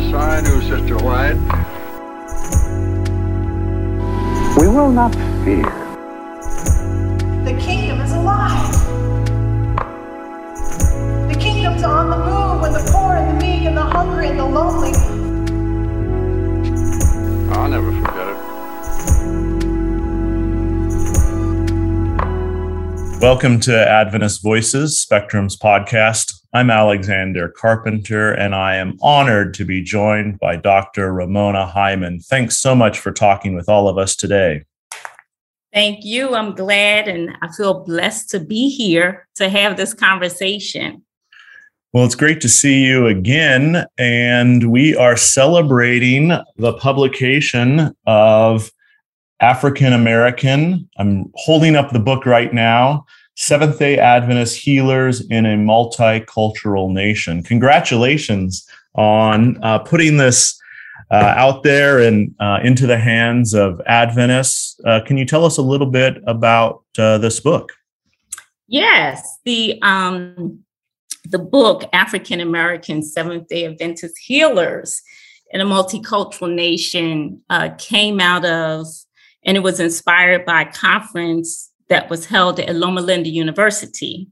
Yes, I do, Sister White. We will not fear. The kingdom is alive. The kingdom's on the move when the poor and the meek and the hungry and the lonely. I'll never forget it. Welcome to Adventist Voices, Spectrum's podcast. I'm Alexander Carpenter, and I am honored to be joined by Dr. Ramona Hyman. Thanks so much for talking with all of us today. Thank you. I'm glad and I feel blessed to be here to have this conversation. Well, it's great to see you again. And we are celebrating the publication of African American. I'm holding up the book right now Seventh day Adventist Healers in a Multicultural Nation. Congratulations on uh, putting this uh, out there and uh, into the hands of Adventists. Uh, can you tell us a little bit about uh, this book? Yes, the um, the book African American Seventh Day Adventist Healers in a Multicultural Nation uh, came out of, and it was inspired by a conference that was held at Loma Linda University.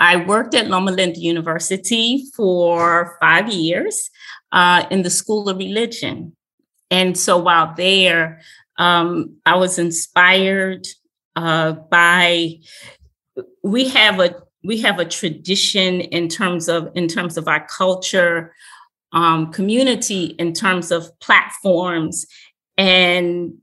I worked at Loma Linda University for five years uh, in the School of Religion. And so while there, um, I was inspired uh, by we have a we have a tradition in terms of in terms of our culture, um, community, in terms of platforms, and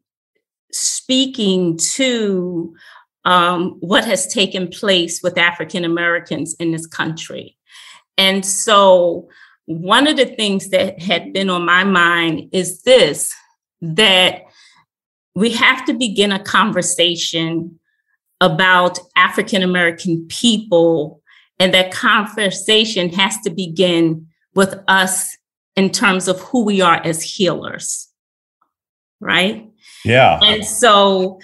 speaking to um, what has taken place with African Americans in this country. And so, one of the things that had been on my mind is this that we have to begin a conversation about African American people, and that conversation has to begin with us in terms of who we are as healers. Right? Yeah. And so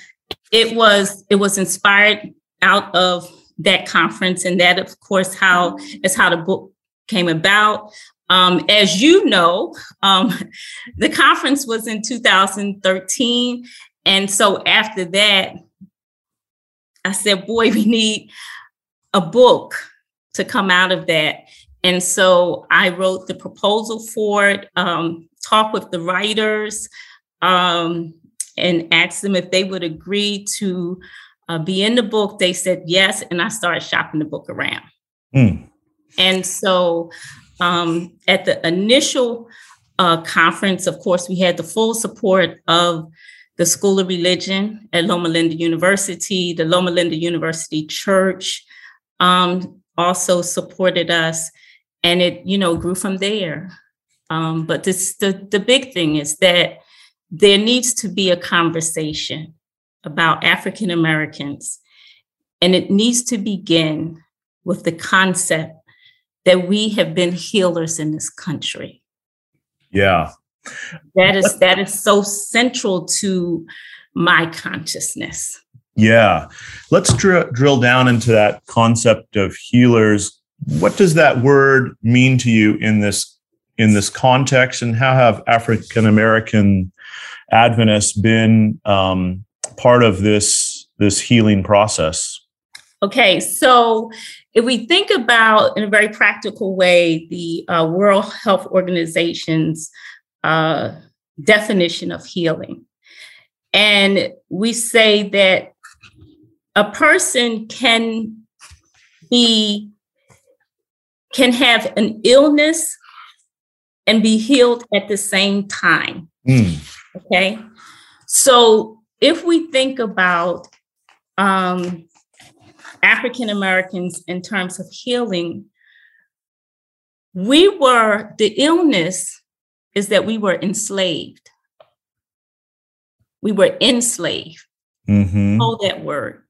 it was it was inspired out of that conference and that of course how is how the book came about. Um, as you know um, the conference was in 2013 and so after that i said boy we need a book to come out of that. And so i wrote the proposal for it um, talked with the writers um, and asked them if they would agree to uh, be in the book. They said yes, and I started shopping the book around. Mm. And so um, at the initial uh, conference, of course, we had the full support of the School of Religion at Loma Linda University, the Loma Linda University Church um, also supported us, and it you know grew from there. Um, but this the the big thing is that there needs to be a conversation about African Americans, and it needs to begin with the concept that we have been healers in this country. Yeah. That is that is so central to my consciousness. Yeah. Let's dr- drill down into that concept of healers. What does that word mean to you in this in this context and how have African American Adventists been um, part of this this healing process? Okay, so if we think about in a very practical way the uh, World Health Organization's uh, definition of healing, and we say that a person can be can have an illness and be healed at the same time. Mm. Okay. So if we think about um, African Americans in terms of healing, we were, the illness is that we were enslaved. We were enslaved. Mm-hmm. Hold that word.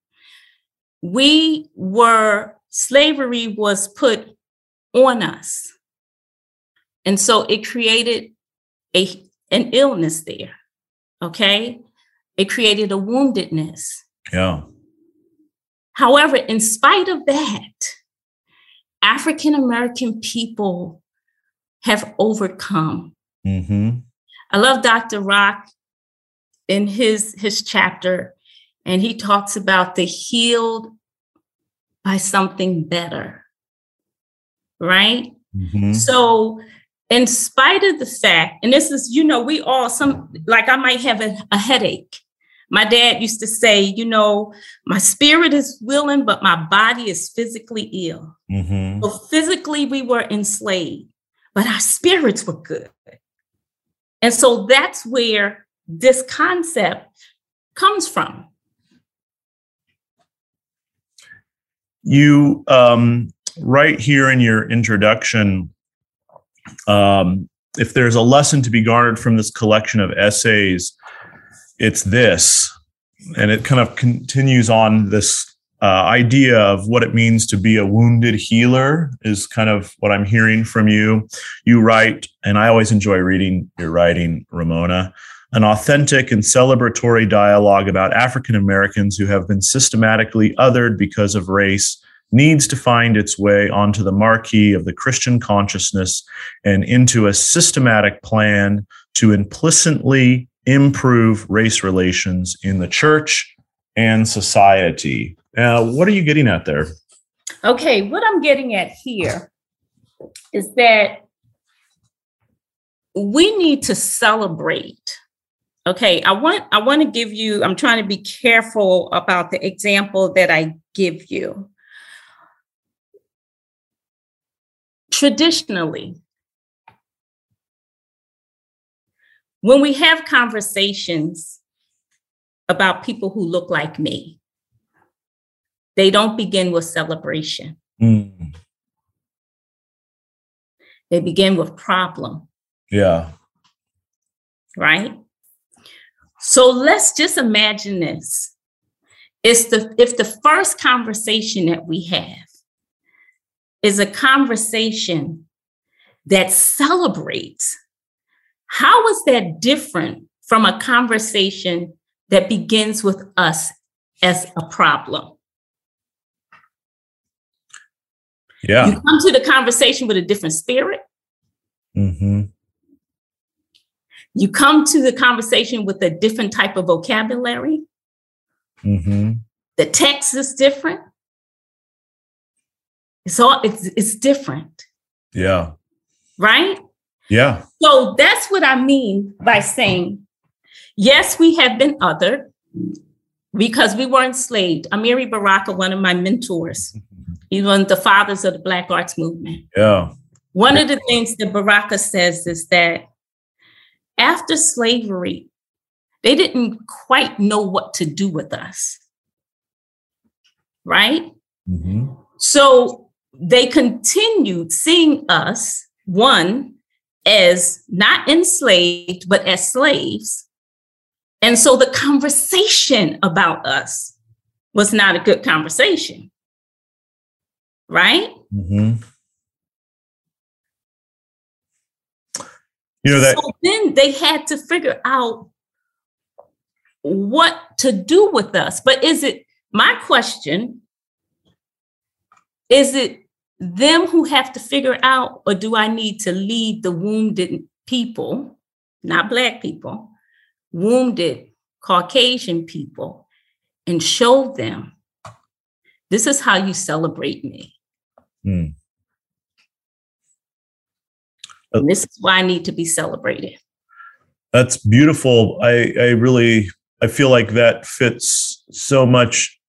We were, slavery was put on us. And so it created a an illness there. Okay. It created a woundedness. Yeah. However, in spite of that, African American people have overcome Mm-hmm. I love Dr. Rock in his his chapter, and he talks about the healed by something better. Right? Mm-hmm. So, in spite of the fact, and this is, you know, we all some like I might have a, a headache. My dad used to say, you know, my spirit is willing, but my body is physically ill. Mm-hmm. So physically, we were enslaved, but our spirits were good. And so that's where this concept comes from. You um, right here in your introduction, um, if there's a lesson to be garnered from this collection of essays, it's this, and it kind of continues on this uh, idea of what it means to be a wounded healer is kind of what I'm hearing from you. You write, and I always enjoy reading your writing, Ramona, an authentic and celebratory dialogue about African Americans who have been systematically othered because of race needs to find its way onto the marquee of the Christian consciousness and into a systematic plan to implicitly improve race relations in the church and society. What are you getting at there? Okay, what I'm getting at here is that we need to celebrate. Okay, I want I want to give you I'm trying to be careful about the example that I give you. Traditionally, when we have conversations about people who look like me, they don't begin with celebration. Mm, They begin with problem, yeah. right? So let's just imagine this. It's the if the first conversation that we have is a conversation that celebrates, how is that different from a conversation that begins with us as a problem? Yeah. You come to the conversation with a different spirit. Mm-hmm. You come to the conversation with a different type of vocabulary. Mm-hmm. The text is different. It's all it's it's different, Yeah. right? Yeah. So that's what I mean by saying, yes, we have been othered because we were enslaved. Amiri Baraka, one of my mentors, he's one of the fathers of the Black Arts Movement. Yeah. One of the things that Baraka says is that after slavery, they didn't quite know what to do with us. Right? Mm-hmm. So they continued seeing us, one, as not enslaved, but as slaves. And so the conversation about us was not a good conversation. Right? Mm-hmm. You know that So then they had to figure out what to do with us. But is it my question? Is it them who have to figure out, or do I need to lead the wounded people, not Black people, wounded Caucasian people, and show them this is how you celebrate me? Hmm. And this is why I need to be celebrated. That's beautiful. I, I really I feel like that fits so much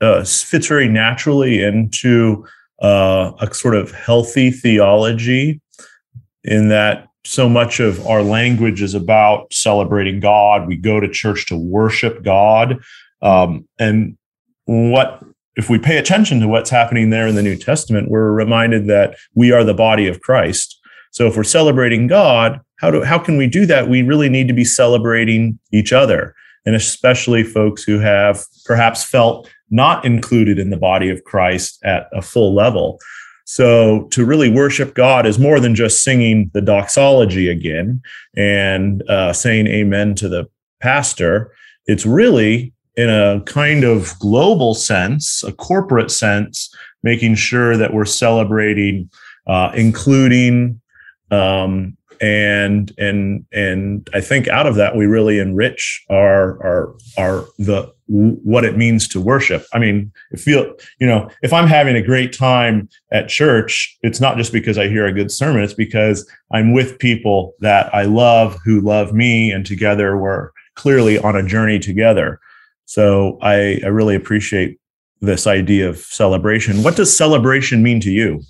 uh, fits very naturally into uh, a sort of healthy theology in that so much of our language is about celebrating God. We go to church to worship God. Um, and what if we pay attention to what's happening there in the New Testament, we're reminded that we are the body of Christ. So if we're celebrating God, how do how can we do that? We really need to be celebrating each other, and especially folks who have perhaps felt not included in the body of Christ at a full level. So to really worship God is more than just singing the doxology again and uh, saying amen to the pastor. It's really in a kind of global sense, a corporate sense, making sure that we're celebrating, uh, including, um, and and and I think out of that we really enrich our our our the what it means to worship. I mean, if feel you know if I'm having a great time at church, it's not just because I hear a good sermon; it's because I'm with people that I love who love me, and together we're clearly on a journey together. So I, I really appreciate this idea of celebration. What does celebration mean to you?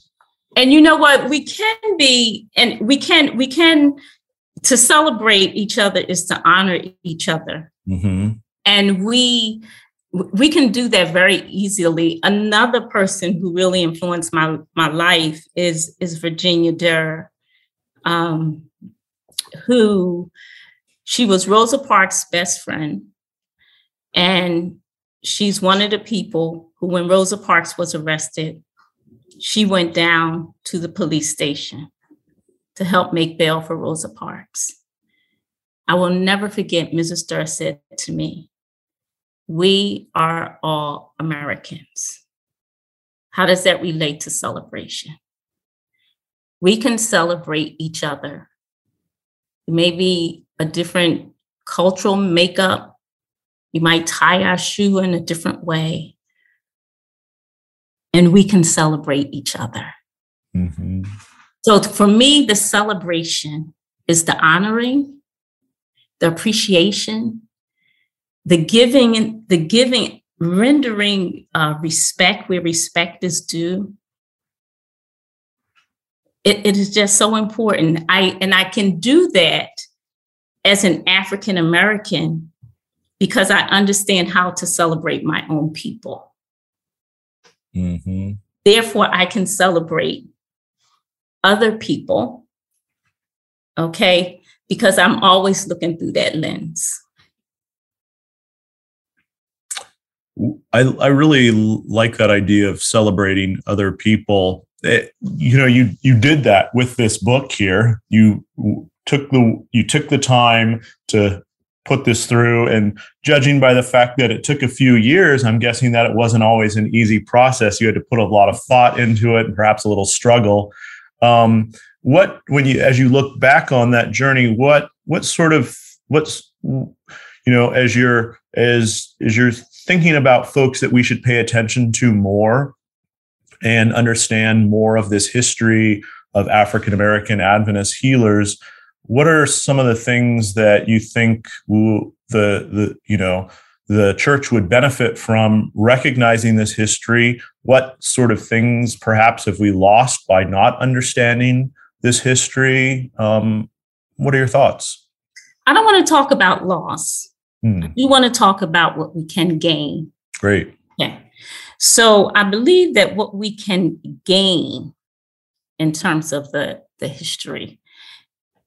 And you know what? We can be, and we can, we can, to celebrate each other is to honor each other. Mm-hmm. And we, we can do that very easily. Another person who really influenced my my life is is Virginia Durr, um, who she was Rosa Parks' best friend, and she's one of the people who, when Rosa Parks was arrested, she went down to the police station to help make bail for Rosa Parks. I will never forget Mrs. Durr said to me, We are all Americans. How does that relate to celebration? We can celebrate each other. Maybe a different cultural makeup. We might tie our shoe in a different way and we can celebrate each other. Mm-hmm. So for me, the celebration is the honoring, the appreciation, the giving, the giving, rendering uh, respect where respect is due. It, it is just so important. I and I can do that as an African American because I understand how to celebrate my own people. Mm-hmm. Therefore, I can celebrate other people. Okay. Because I'm always looking through that lens. I, I really like that idea of celebrating other people. It, eh, you know, you you did that with this book here. You took the you took the time to put this through. And judging by the fact that it took a few years i'm guessing that it wasn't always an easy process. You had to put a lot of thought into it and perhaps a little struggle. Um, what when you as you look back on that journey what what sort of what's you know as you're as as you're thinking about folks that we should pay attention to more and understand more of this history of african american adventist healers what are some of the things that you think the the you know the church would benefit from recognizing this history? What sort of things perhaps have we lost by not understanding this history? Um, what are your thoughts? I don't want to talk about loss. Hmm. i want to talk about what we can gain. Great. Yeah. So i believe that what we can gain in terms of the the history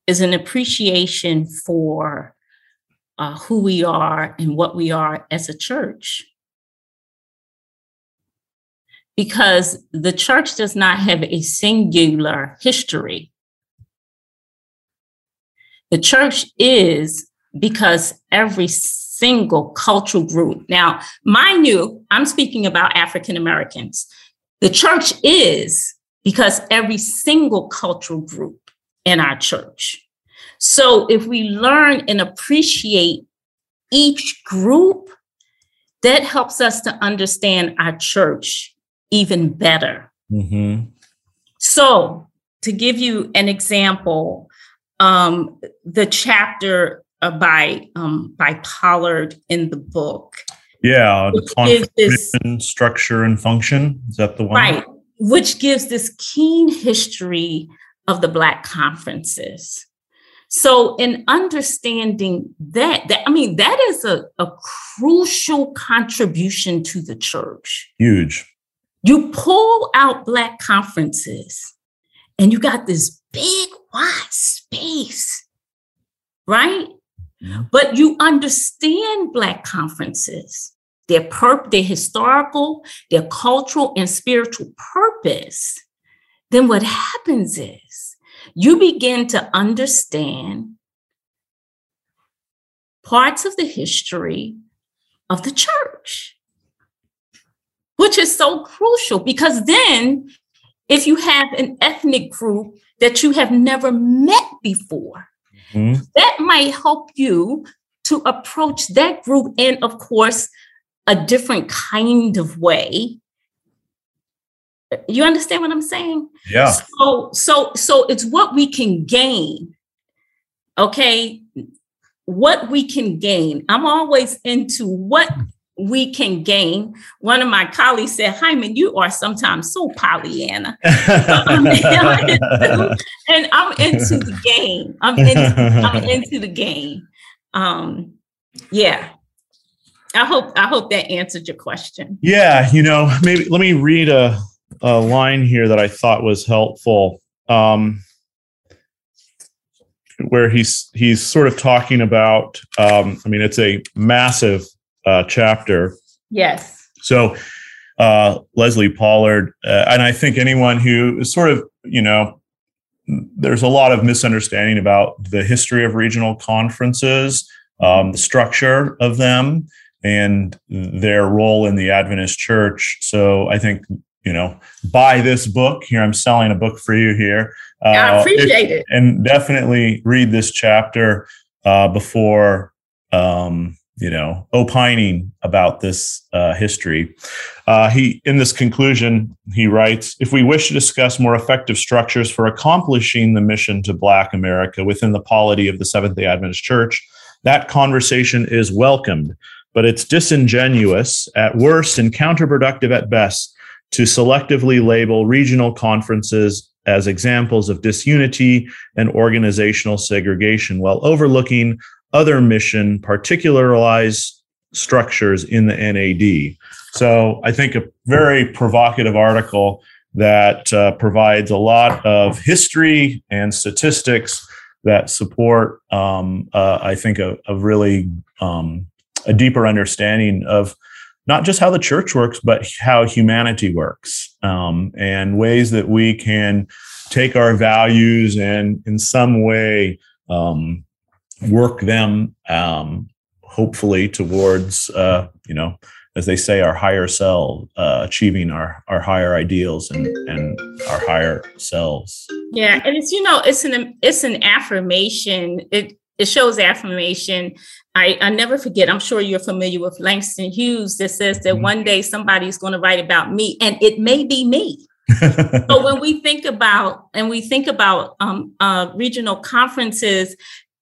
is an appreciation for uh, who we are and what we are as a church. Because the church does not have a singular history. The church is because every single cultural group, now, mind you, I'm speaking about African Americans. The church is because every single cultural group in our church. So if we learn and appreciate each group, that helps us to understand our church even better. Mm-hmm. So, to give you an example, um, the chapter uh, by um, by Pollard in the book. Yeah, the this, structure and function. Is that the one? Right, which gives this keen history of the Black conferences. So, in understanding that, that I mean, that is a, a crucial contribution to the church. Huge. You pull out Black conferences and you got this big, wide space, right? Yeah. But you understand Black conferences, their purpose, their historical, their cultural, and spiritual purpose then what happens is you begin to understand parts of the history of the church, which is so crucial because then if you have an ethnic group that you have never met before, mm-hmm. that might help you to approach that group in, of course, a different kind of way. You understand what I'm saying? Yeah. So, so, so it's what we can gain. Okay. What we can gain. I'm always into what we can gain. One of my colleagues said, Hyman, you are sometimes so Pollyanna. and I'm into the game. I'm into, I'm into the game. Um, yeah. I hope I hope that answered your question. Yeah, you know, maybe let me read a, a line here that I thought was helpful. Um, where he's he's sort of talking about um, i mean it's a massive uh, chapter. Yes. So uh, Leslie Pollard, uh, and I think anyone who is sort of, you know, there's a lot of misunderstanding about the history of regional conferences, um, the structure of them, and their role in the Adventist church. So I think, you know, buy this book. Here, I'm selling a book for you here. Uh, I appreciate if, it. And definitely read this chapter uh, before um, you know, opining about this uh, history. Uh, he, in this conclusion, he writes: If we wish to discuss more effective structures for accomplishing the mission to Black America within the polity of the Seventh Day Adventist Church, that conversation is welcomed, but it's disingenuous at worst and counterproductive at best to selectively label regional conferences as examples of disunity and organizational segregation while overlooking other mission particularized structures in the NAD. So I think a very provocative article that uh, provides a lot of history and statistics that support, um, uh, I think, a, a really um, a deeper understanding of not just how the church works, but how humanity works, um, and ways that we can take our values and, in some way, um, work them um, hopefully towards uh, you know as they say our higher self uh, achieving our our higher ideals and and our higher selves. Yeah and it's you know it's an it's an affirmation. It it shows affirmation I, I never forget, I'm sure you're familiar with Langston Hughes that says that mm-hmm. one day somebody's going to write about me and it may be me. so when we think about and we think about um, uh, regional conferences,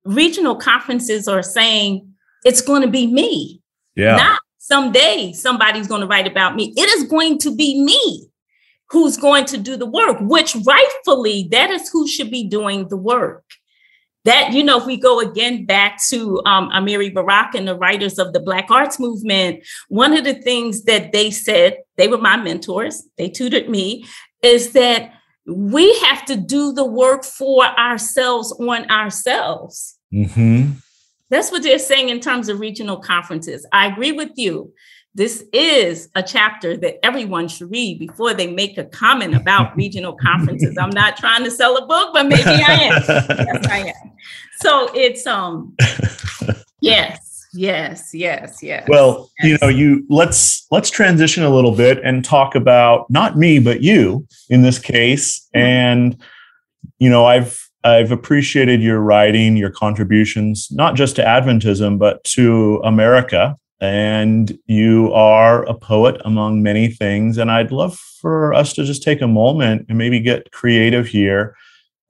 regional conferences are saying it's going to be me. Yeah. Not someday somebody's going to write about me. It is going to be me who's going to do the work, which rightfully that is who should be doing the work. That, you know, if we go again back to um, Amiri Barak and the writers of the Black Arts Movement, one of the things that they said, they were my mentors, they tutored me, is that we have to do the work for ourselves on ourselves. Mm-hmm. That's what they're saying in terms of regional conferences. I agree with you. This is a chapter that everyone should read before they make a comment about regional conferences. I'm not trying to sell a book, but maybe I am. yes, I am. So it's um yes. Yes, yes, yes. Well, yes. you know, you let's let's transition a little bit and talk about not me but you in this case. Mm-hmm. And you know, I've I've appreciated your writing, your contributions, not just to Adventism but to America. And you are a poet among many things. And I'd love for us to just take a moment and maybe get creative here.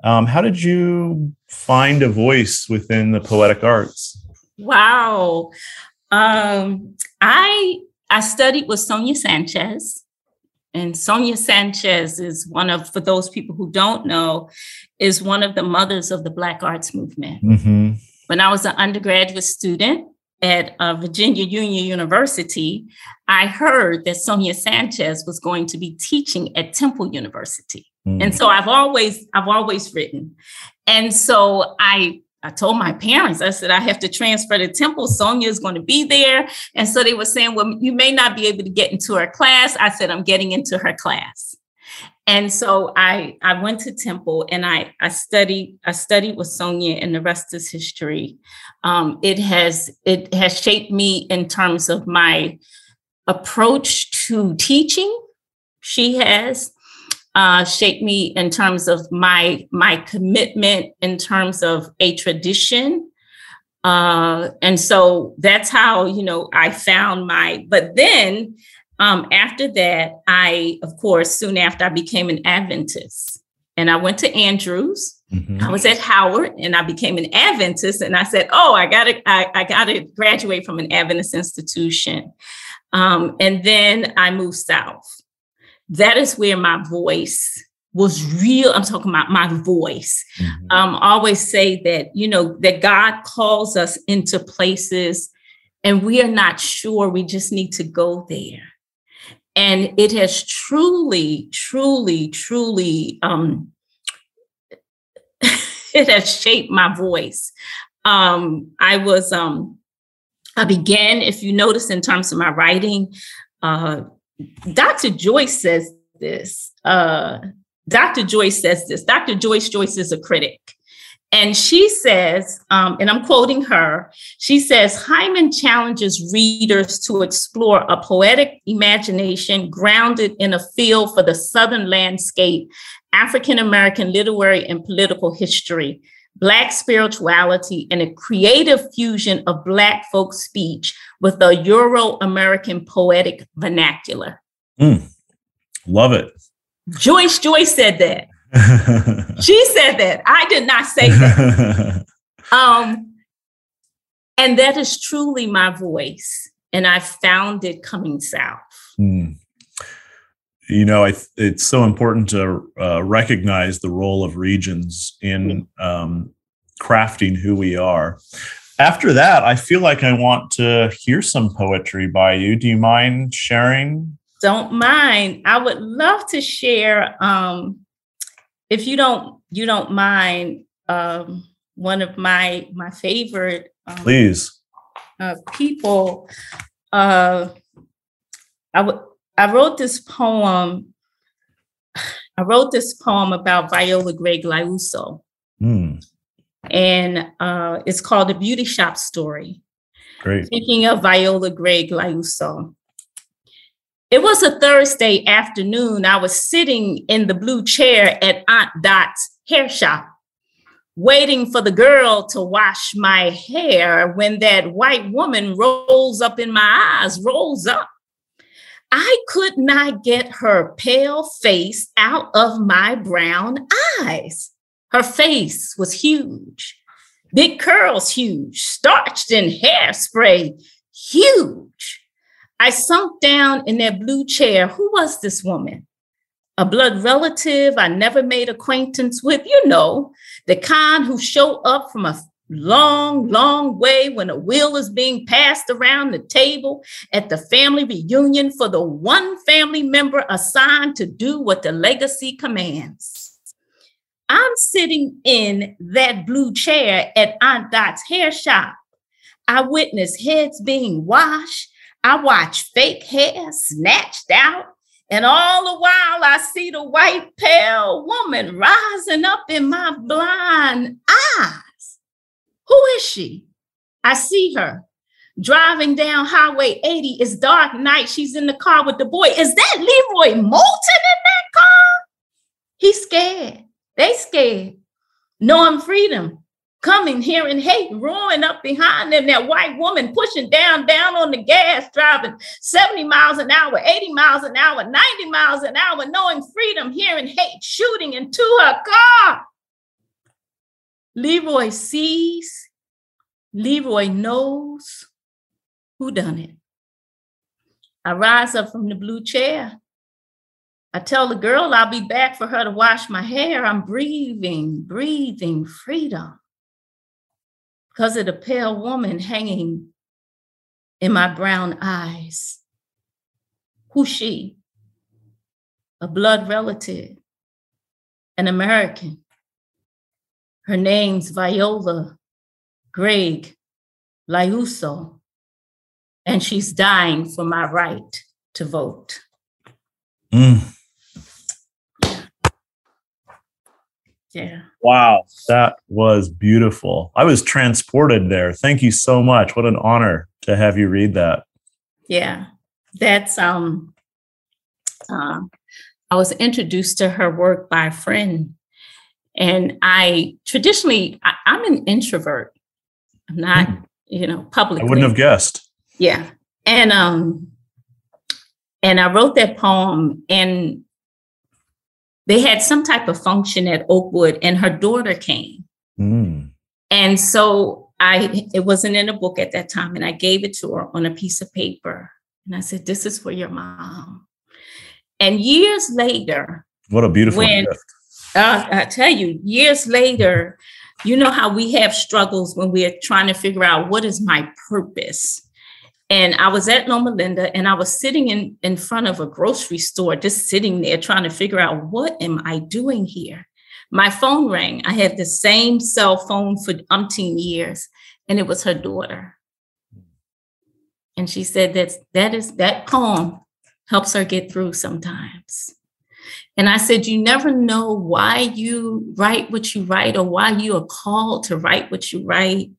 Um, how did you find a voice within the poetic arts? Wow. Um, I I studied with Sonia Sanchez. And Sonia Sanchez is one of, for those people who don't know, is one of the mothers of the Black Arts Movement. Mm-hmm. When I was an undergraduate student at uh, Virginia Union University, I heard that Sonia Sanchez was going to be teaching at Temple University. Mm-hmm. And so I've always, I've always written. And so I I told my parents, I said, I have to transfer to Temple. Sonia is going to be there. And so they were saying, Well, you may not be able to get into her class. I said, I'm getting into her class. And so I I went to Temple and I I studied I studied with Sonia and the rest is history. Um, it has it has shaped me in terms of my approach to teaching. She has uh, shaped me in terms of my my commitment in terms of a tradition. Uh, and so that's how you know I found my. But then um, after that, I of course soon after I became an Adventist, and I went to Andrews. Mm-hmm. I was at Howard and I became an Adventist, and I said, "Oh, I got to, I, I got to graduate from an Adventist institution." Um, and then I moved south. That is where my voice was real. I'm talking about my voice. Mm-hmm. Um, I always say that, you know, that God calls us into places and we are not sure. We just need to go there. And it has truly, truly, truly, um, it has shaped my voice. Um, I was um, I began, if you notice in terms of my writing, uh, Dr. Joyce says this. Uh, Dr. Joyce says this. Dr. Joyce Joyce is a critic. And she says, um, and I'm quoting her, she says, Hyman challenges readers to explore a poetic imagination grounded in a feel for the Southern landscape, African American literary and political history, Black spirituality, and a creative fusion of Black folk speech with a Euro American poetic vernacular. Mm, love it. Joyce Joyce said that. she said that. I did not say that. um, and that is truly my voice. And I found it coming south. Mm you know, th- it's so important to uh, recognize the role of regions in um, crafting who we are. After that, I feel like I want to hear some poetry by you. Do you mind sharing? Don't mind. I would love to share. Um, if you don't, you don't mind. Um, one of my my favorite. Um, Please. Uh, people. Uh, I would I wrote this poem. I wrote this poem about Viola Gregg Liuzzo. Mm. And uh, it's called The Beauty Shop Story. Great. Speaking of Viola Gregg Liuzzo. It was a Thursday afternoon. I was sitting in the blue chair at Aunt Dot's hair shop, waiting for the girl to wash my hair when that white woman rolls up in my eyes, rolls up I could not get her pale face out of my brown eyes. Her face was huge, big curls huge, starched in hairspray huge. I sunk down in that blue chair. Who was this woman? A blood relative I never made acquaintance with, you know, the kind who show up from a long, long way when a will is being passed around the table at the family reunion for the one family member assigned to do what the legacy commands. I'm sitting in that blue chair at Aunt Dot's hair shop. I witness heads being washed. I watch fake hair snatched out. And all the while, I see the white pale woman rising up in my blind eyes. Who is she? I see her driving down Highway 80. It's dark night. She's in the car with the boy. Is that Leroy Moton in that car? He's scared. They scared. Knowing freedom. Coming, hearing hate, roaring up behind them. That white woman pushing down, down on the gas, driving 70 miles an hour, 80 miles an hour, 90 miles an hour, knowing freedom, hearing hate, shooting into her car. Leroy sees, Leroy knows who done it. I rise up from the blue chair. I tell the girl I'll be back for her to wash my hair. I'm breathing, breathing freedom because of the pale woman hanging in my brown eyes. Who's she? A blood relative, an American. Her name's Viola Gregg Liuzzo, and she's dying for my right to vote. Mm. Yeah. Wow, that was beautiful. I was transported there. Thank you so much. What an honor to have you read that. Yeah. That's um uh, I was introduced to her work by a friend. And I traditionally, I, am an introvert. I'm not, mm. you know, public. I wouldn't have guessed. Yeah. And um, and I wrote that poem, and they had some type of function at Oakwood, and her daughter came. Mm. And so I it wasn't in a book at that time, and I gave it to her on a piece of paper. And I said, This is for your mom. And years later, what a beautiful when, gift. Uh, I tell you, years later, you know how we have struggles when we're trying to figure out what is my purpose. And I was at Loma Linda and I was sitting in, in front of a grocery store, just sitting there trying to figure out what am I doing here? My phone rang. I had the same cell phone for umpteen years, and it was her daughter. And she said that that is that poem helps her get through sometimes. And I said, You never know why you write what you write or why you are called to write what you write,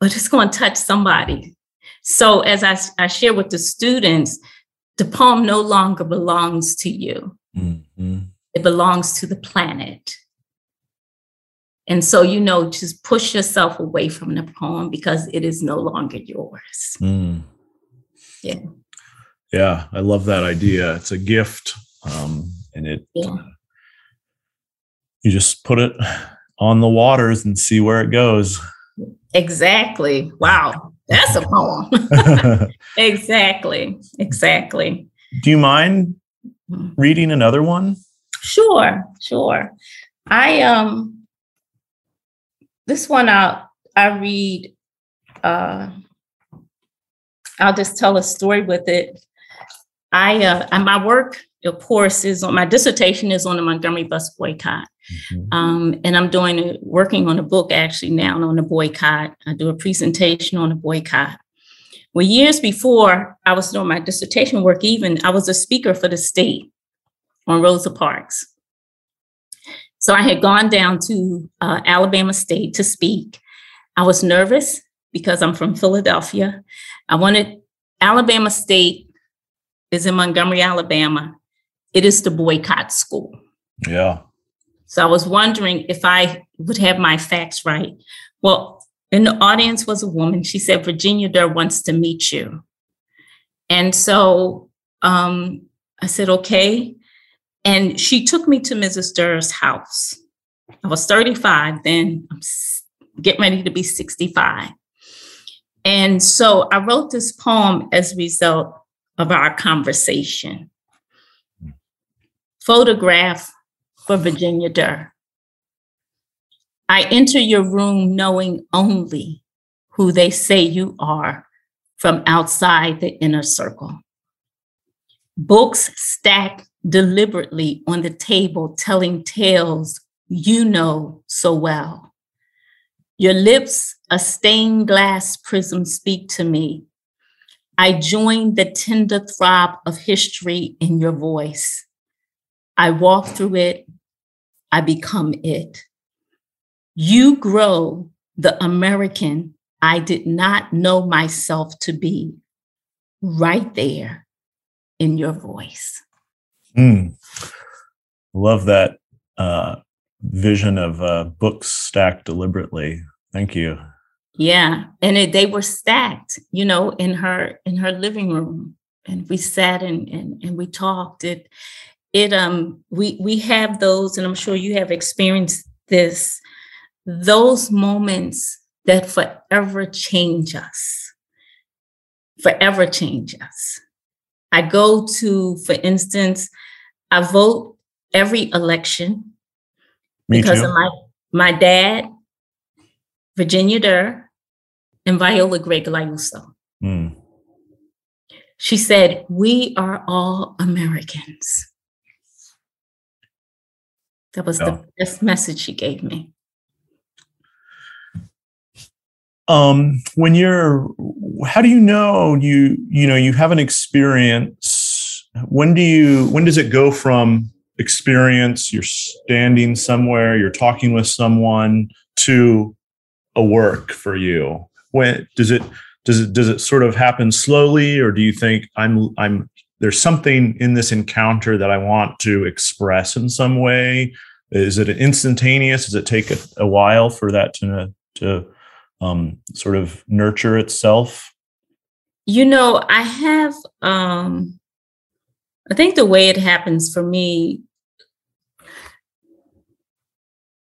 but it's going to touch somebody. So, as I, I share with the students, the poem no longer belongs to you, mm-hmm. it belongs to the planet. And so, you know, just push yourself away from the poem because it is no longer yours. Mm. Yeah. Yeah, I love that idea. It's a gift, um, and it yeah. you just put it on the waters and see where it goes. Exactly. Wow, that's a poem. exactly. Exactly. Do you mind mm-hmm. reading another one? Sure, sure. I um this one out I read uh I'll just tell a story with it. I uh, my work, of course, is on my dissertation is on the Montgomery bus boycott, mm-hmm. um, and I'm doing a, working on a book actually now on the boycott. I do a presentation on the boycott. Well, years before I was doing my dissertation work, even I was a speaker for the state on Rosa Parks. So I had gone down to uh, Alabama State to speak. I was nervous because I'm from Philadelphia. I wanted Alabama State is in Montgomery, Alabama. It is the boycott school. Yeah. So I was wondering if I would have my facts right. Well, in the audience was a woman. She said, Virginia Durr wants to meet you. And so um, I said, okay. And she took me to Mrs. Durr's house. I was 35 then. I'm getting ready to be 65. And so I wrote this poem as a result of our conversation. Photograph for Virginia Durr. I enter your room knowing only who they say you are from outside the inner circle. Books stacked deliberately on the table, telling tales you know so well. Your lips, a stained glass prism, speak to me I join the tender throb of history in your voice. I walk through it, I become it. You grow the American I did not know myself to be right there in your voice. Mm. Love that uh, vision of uh, books stacked deliberately. Thank you. Yeah, and it, they were stacked, you know, in her in her living room, and we sat and and, and we talked. It it um we we have those, and I'm sure you have experienced this. Those moments that forever change us, forever change us. I go to, for instance, I vote every election Me because too. of my my dad Virginia Durr, and Viola Gregg Liuzzo. Mm. She said, We are all Americans. That was the best message she gave me. Um, when you're, how do you know you, you know, you have an experience? When do you, when does it go from experience, you're standing somewhere, you're talking with someone to a work for you? When does it does it does it sort of happen slowly, or do you think I'm I'm there's something in this encounter that I want to express in some way? Is it instantaneous? Does it take a, a while for that to to um, sort of nurture itself? You know, I have. Um, I think the way it happens for me,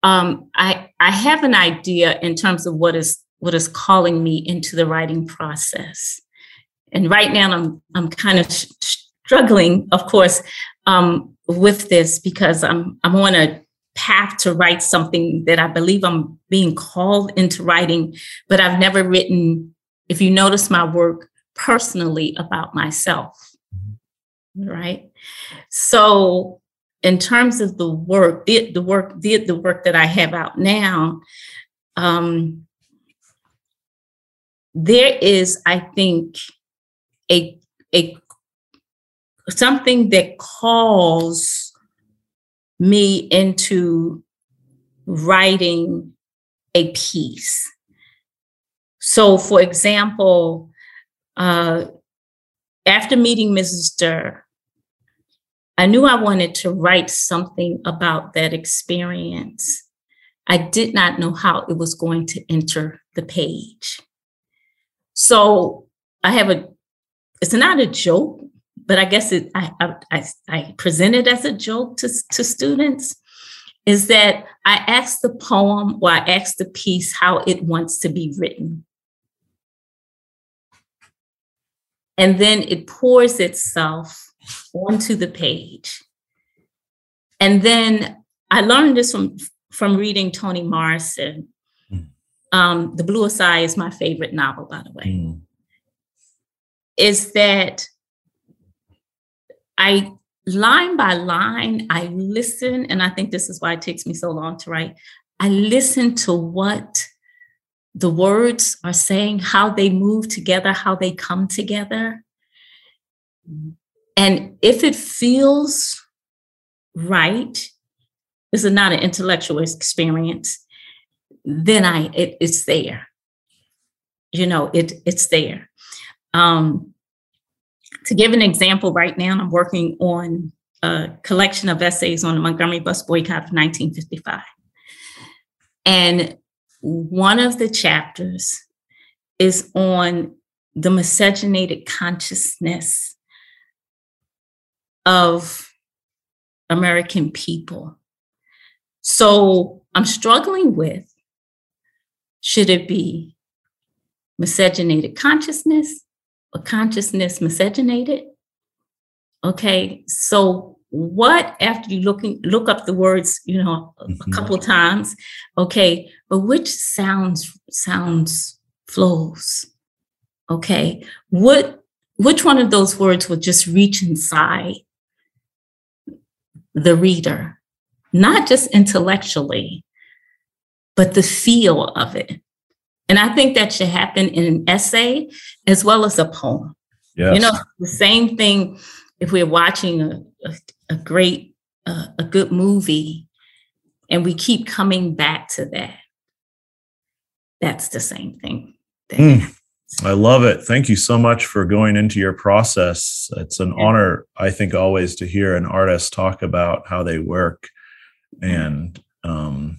um, I I have an idea in terms of what is what is calling me into the writing process, and right now I'm I'm kind of struggling, of course, um, with this because I'm I'm on a path to write something that I believe I'm being called into writing, but I've never written, if you notice my work personally about myself. Right. So in terms of the work, the, the work, the, the work that I have out now, um, there is, I think, a a something that calls me into writing a piece. So, for example, uh, after meeting Mrs. Durr, I knew I wanted to write something about that experience. I did not know how it was going to enter the page. So I have a, it's not a joke, but I guess it, I, I, I, present it as a joke to, to students, is that I ask the poem or I ask the piece how it wants to be written. And then it pours itself onto the page. And then I learned this from, from reading Toni Morrison. Mm. Um, the Bluest Eye is my favorite novel, by the way. Mm. Is that I line by line, I listen, and I think this is why it takes me so long to write. I listen to what the words are saying, how they move together, how they come together. And if it feels right, this is not an intellectual experience, then I it, it's there. You know, it it's there. Um, to give an example, right now I'm working on a collection of essays on the Montgomery bus boycott of 1955. And one of the chapters is on the miscegenated consciousness of American people. So I'm struggling with should it be miscegenated consciousness consciousness miscegenated. Okay, so what after you looking look up the words, you know, a, mm-hmm. couple times, okay, but which sounds sounds flows? Okay, what which one of those words will just reach inside the reader, not just intellectually, but the feel of it. And I think that should happen in an essay as well as a poem. Yes. You know, the same thing if we're watching a, a, a great, uh, a good movie and we keep coming back to that. That's the same thing. Mm, I love it. Thank you so much for going into your process. It's an yeah. honor, I think, always to hear an artist talk about how they work. And um,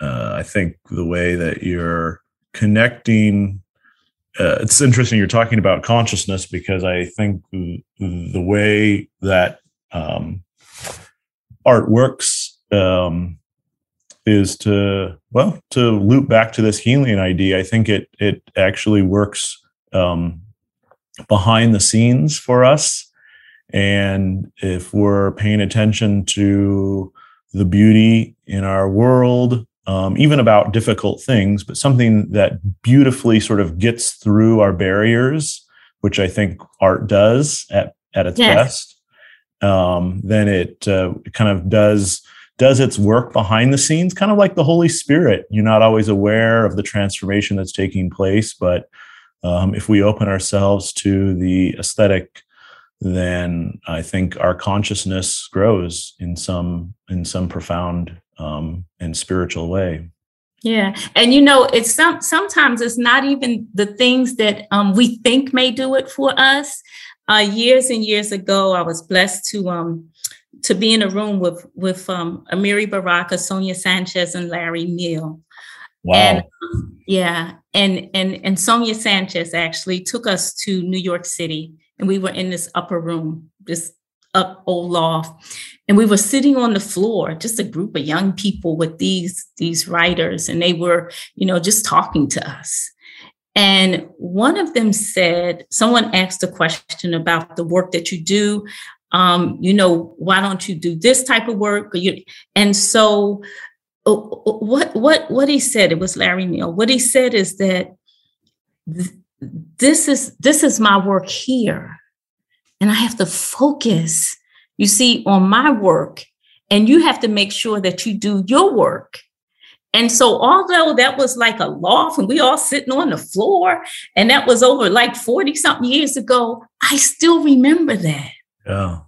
uh, I think the way that you're connecting, uh, it's interesting you're talking about consciousness because I think the way that um, art works um, is to well to loop back to this healing idea. I think it it actually works um, behind the scenes for us, and if we're paying attention to the beauty in our world um, even about difficult things, but something that beautifully sort of gets through our barriers, which I think art does at, at its yes. best, um, then it, uh, kind of does does its work behind the scenes, kind of like the Holy Spirit. You're not always aware of the transformation that's taking place, but um, if we open ourselves to the aesthetic, then I think our consciousness grows in some in some profound um, and spiritual way. Yeah, and you know, it's some sometimes it's not even the things that um, we think may do it for us. uh, years and years ago, I was blessed to um, to be in a room with with um, Amiri Baraka, Sonia Sanchez, and Larry Neal. Wow. And, um, yeah, and and and Sonia Sanchez actually took us to New York City, and we were in this upper room, this up old loft, and we were sitting on the floor, just a group of young people with these these writers, and they were, you know, just talking to us. And one of them said, someone asked a question about the work that you do. Um, you know, why don't you do this type of work? And so uh, uh, what what what he said, it was Larry Neal. What he said is that th- this is this is my work here. And I have to focus, you see, on my work. And you have to make sure that you do your work. And so, although that was like a loft and we all sitting on the floor, and that was over like 40 something years ago, I still remember that. Yeah.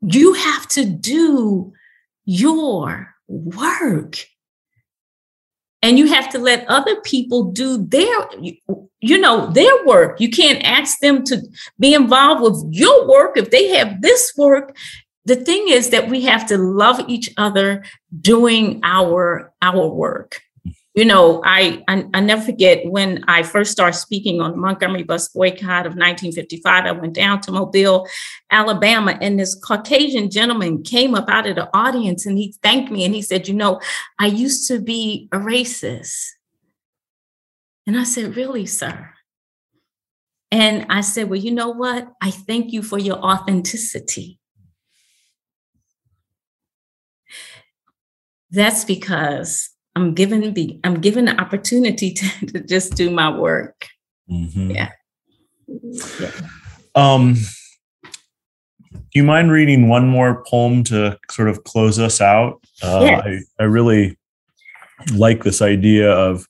You have to do your work. And you have to let other people do their, you know, their work. You can't ask them to be involved with your work if they have this work the thing is that we have to love each other doing our our work you know I, I, I never forget when i first started speaking on the montgomery bus boycott of 1955 i went down to mobile alabama and this caucasian gentleman came up out of the audience and he thanked me and he said you know i used to be a racist. And i said really sir? And i said well you know what? I thank you for your authenticity. That's because I'm given the I'm given the opportunity to, to just do my work. Mm-hmm. Yeah. yeah. Um do you mind reading one more poem to sort of close us out? Uh, yes. I, I really like this idea of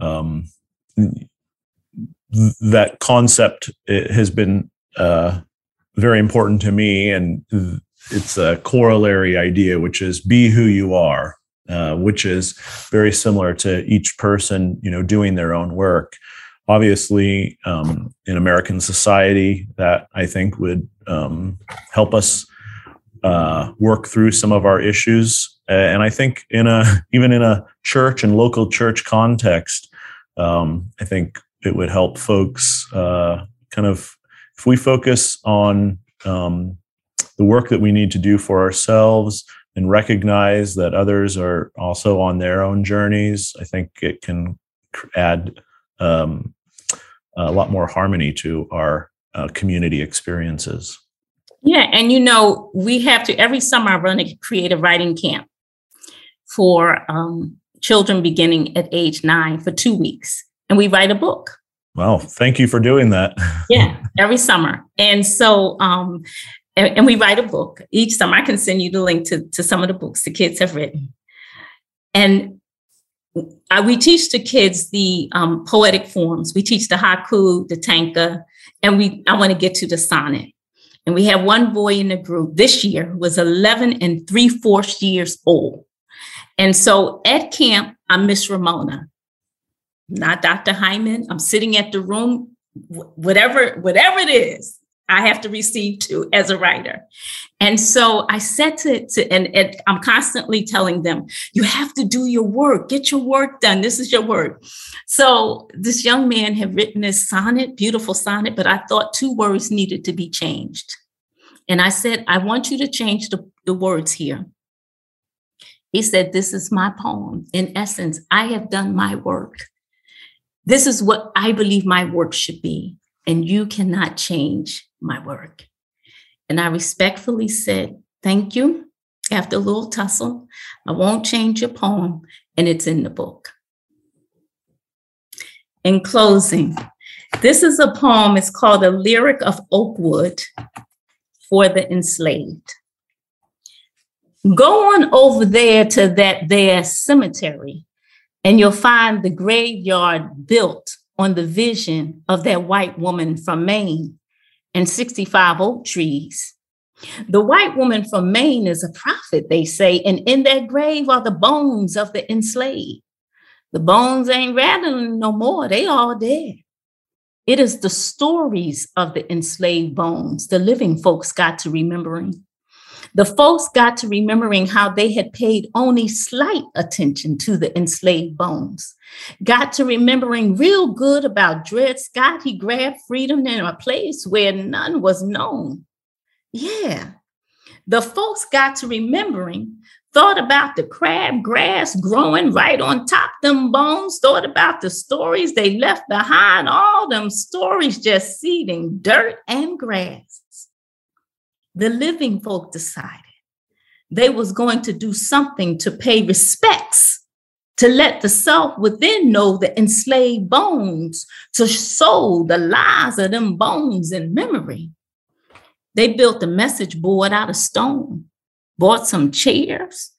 um, th- that concept it has been uh, very important to me and it's a corollary idea which is be who you are uh, which is very similar to each person, you know, doing their own work. Obviously, um, in American society, that I think would um, help us uh, work through some of our issues. And I think in a even in a church and local church context, um, I think it would help folks uh, kind of if we focus on um, the work that we need to do for ourselves and recognize that others are also on their own journeys, I think it can add um, a lot more harmony to our uh, community experiences. Yeah, and you know, we have to every summer I run a creative writing camp for um, children beginning at age nine for two weeks, and we write a book. Well, thank you for doing that. yeah, every summer. And so um, and, and we write a book each summer. I can send you the link to, to some of the books the kids have written. And I, we teach the kids the um, poetic forms. We teach the haiku, the tanka, and we I want to get to the sonnet. And we have one boy in the group this year who was 11 and three fourths years old. And so at camp, I'm Miss Ramona, not Dr. Hyman. I'm sitting at the room, whatever, whatever it is. I have to receive too as a writer. And so I said to, to and, and, I'm constantly telling them, you have to do your work, get your work done. This is your work. So this young man had written this sonnet, beautiful sonnet, but I thought two words needed to be changed. And I said, I want you to change the, the words here. He said, This is my poem. In essence, I have done my work. This is what I believe my work should be. And you cannot change my work. And I respectfully said, Thank you. After a little tussle, I won't change your poem, and it's in the book. In closing, this is a poem. It's called A Lyric of Oakwood for the Enslaved. Go on over there to that there cemetery, and you'll find the graveyard built on the vision of that white woman from Maine and 65 oak trees. The white woman from Maine is a prophet, they say, and in that grave are the bones of the enslaved. The bones ain't rattling no more, they all dead. It is the stories of the enslaved bones the living folks got to remembering. The folks got to remembering how they had paid only slight attention to the enslaved bones. Got to remembering real good about Dred Scott. He grabbed freedom in a place where none was known. Yeah. The folks got to remembering thought about the crab grass growing right on top them bones, thought about the stories they left behind, all them stories just seeding dirt and grass. The living folk decided they was going to do something to pay respects to let the self within know the enslaved bones, to sow the lies of them bones in memory. They built a message board out of stone bought some chairs,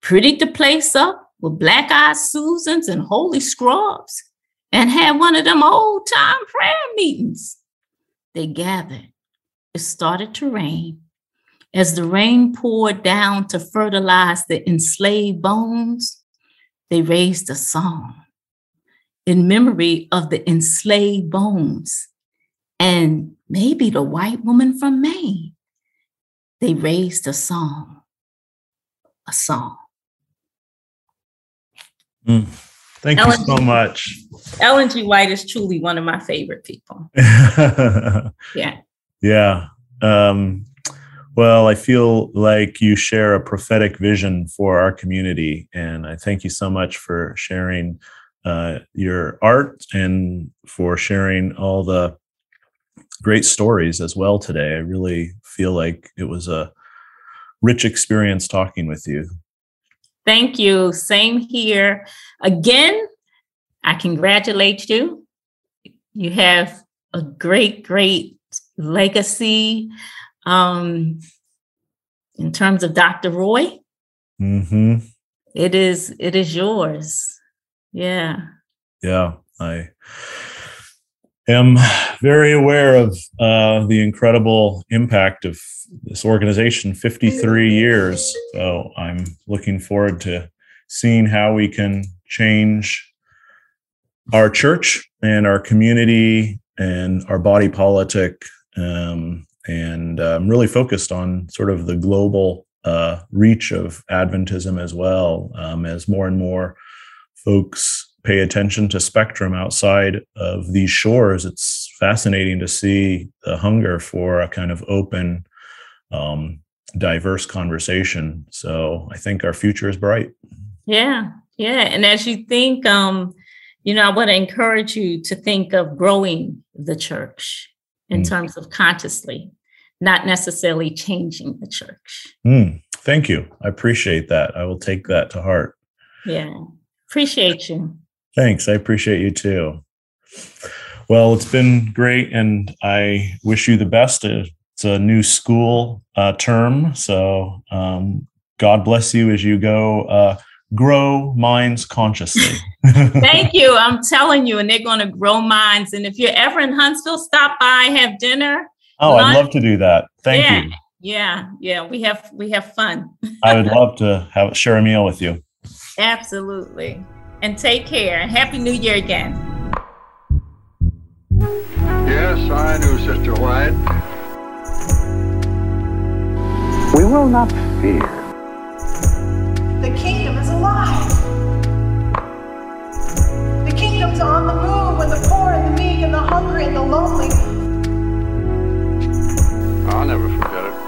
prettied the place up with black eyed Susans and holy scrubs, and had one of them old time prayer meetings. They gathered. It started to rain. As the rain poured down to fertilize the enslaved bones, they raised a song in memory of the enslaved bones and maybe the white woman from Maine. They raised a song a song. Mm. Thank Ellen you so G. much. Ellen G. White is truly one of my favorite people. yeah. Yeah. Um, well, I feel like you share a prophetic vision for our community. And I thank you so much for sharing uh, your art and for sharing all the great stories as well today. I really feel like it was a rich experience talking with you. Thank you. Same here. Again, I congratulate you. You have a great, great legacy um, in terms of Dr. Roy. Mm-hmm. It is. It is yours. Yeah. Yeah. I am very aware of uh, the incredible impact of this organization 53 years. So I'm looking forward to seeing how we can change our church and our community and our body politic. Um, and I'm really focused on sort of the global uh, reach of Adventism as well, um, as more and more folks pay attention to spectrum outside of these shores. It's fascinating to see the hunger for a kind of open, um, diverse conversation. So I think our future is bright. Yeah, yeah. And as you think, um, you know, I want to encourage you to think of growing the church in mm. terms of consciously, not necessarily changing the church. Mm. Thank you. I appreciate that. I will take that to heart. Yeah. Appreciate you. Thanks. I appreciate you too. Well, it's been great, and I wish you the best. It's a new school uh, term, so um, God bless you as you go uh, grow minds consciously. Thank you. I'm telling you, and they're going to grow minds. And if you're ever in Huntsville, stop by, have dinner. Oh, lunch. I'd love to do that. Thank yeah. you. Yeah, yeah, we have we have fun. I would love to have share a meal with you. Absolutely and take care. And happy New Year again. Yes, I do, Sister White. We will not fear. The kingdom is alive. The kingdom's on the move with the poor and the meek and the hungry and the lonely. I'll never forget it.